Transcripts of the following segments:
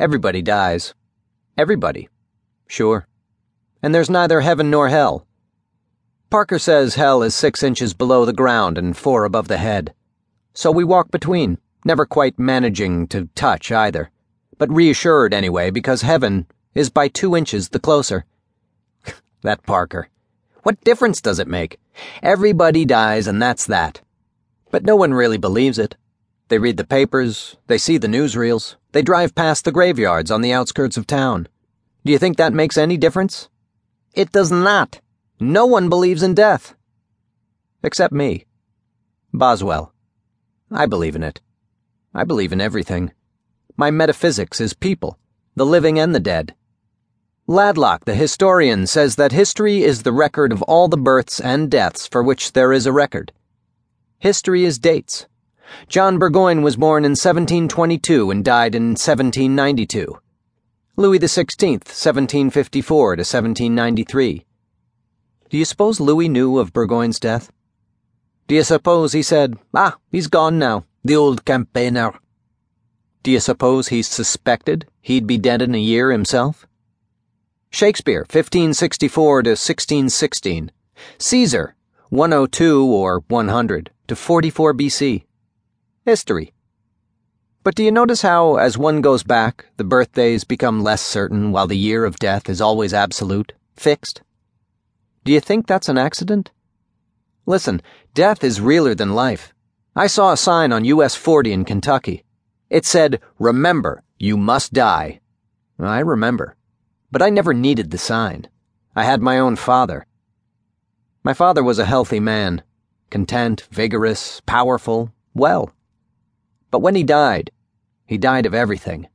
Everybody dies. Everybody. Sure. And there's neither heaven nor hell. Parker says hell is six inches below the ground and four above the head. So we walk between, never quite managing to touch either, but reassured anyway because heaven is by two inches the closer. that Parker. What difference does it make? Everybody dies and that's that. But no one really believes it. They read the papers, they see the newsreels, they drive past the graveyards on the outskirts of town. Do you think that makes any difference? It does not. No one believes in death. Except me. Boswell. I believe in it. I believe in everything. My metaphysics is people, the living and the dead. Ladlock, the historian, says that history is the record of all the births and deaths for which there is a record. History is dates. John Burgoyne was born in 1722 and died in 1792. Louis XVI, 1754 to 1793. Do you suppose Louis knew of Burgoyne's death? Do you suppose he said, Ah, he's gone now, the old campaigner? Do you suppose he suspected he'd be dead in a year himself? Shakespeare, 1564 to 1616. Caesar, 102 or 100 to 44 BC history. But do you notice how, as one goes back, the birthdays become less certain while the year of death is always absolute, fixed? Do you think that's an accident? Listen, death is realer than life. I saw a sign on US 40 in Kentucky. It said, Remember, you must die. I remember. But I never needed the sign. I had my own father. My father was a healthy man, content, vigorous, powerful, well. But when he died, he died of everything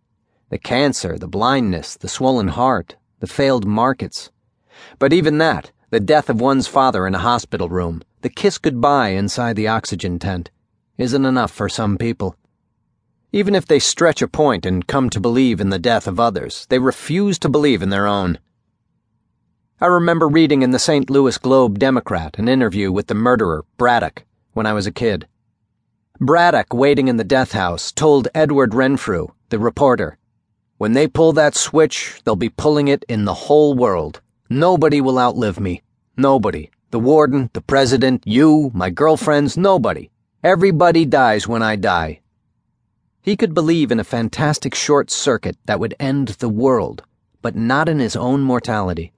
the cancer, the blindness, the swollen heart, the failed markets. But even that, the death of one's father in a hospital room, the kiss goodbye inside the oxygen tent, isn't enough for some people. Even if they stretch a point and come to believe in the death of others, they refuse to believe in their own. I remember reading in the St. Louis Globe Democrat an interview with the murderer, Braddock, when I was a kid. Braddock, waiting in the death house, told Edward Renfrew, the reporter, When they pull that switch, they'll be pulling it in the whole world. Nobody will outlive me. Nobody. The warden, the president, you, my girlfriends, nobody. Everybody dies when I die. He could believe in a fantastic short circuit that would end the world, but not in his own mortality.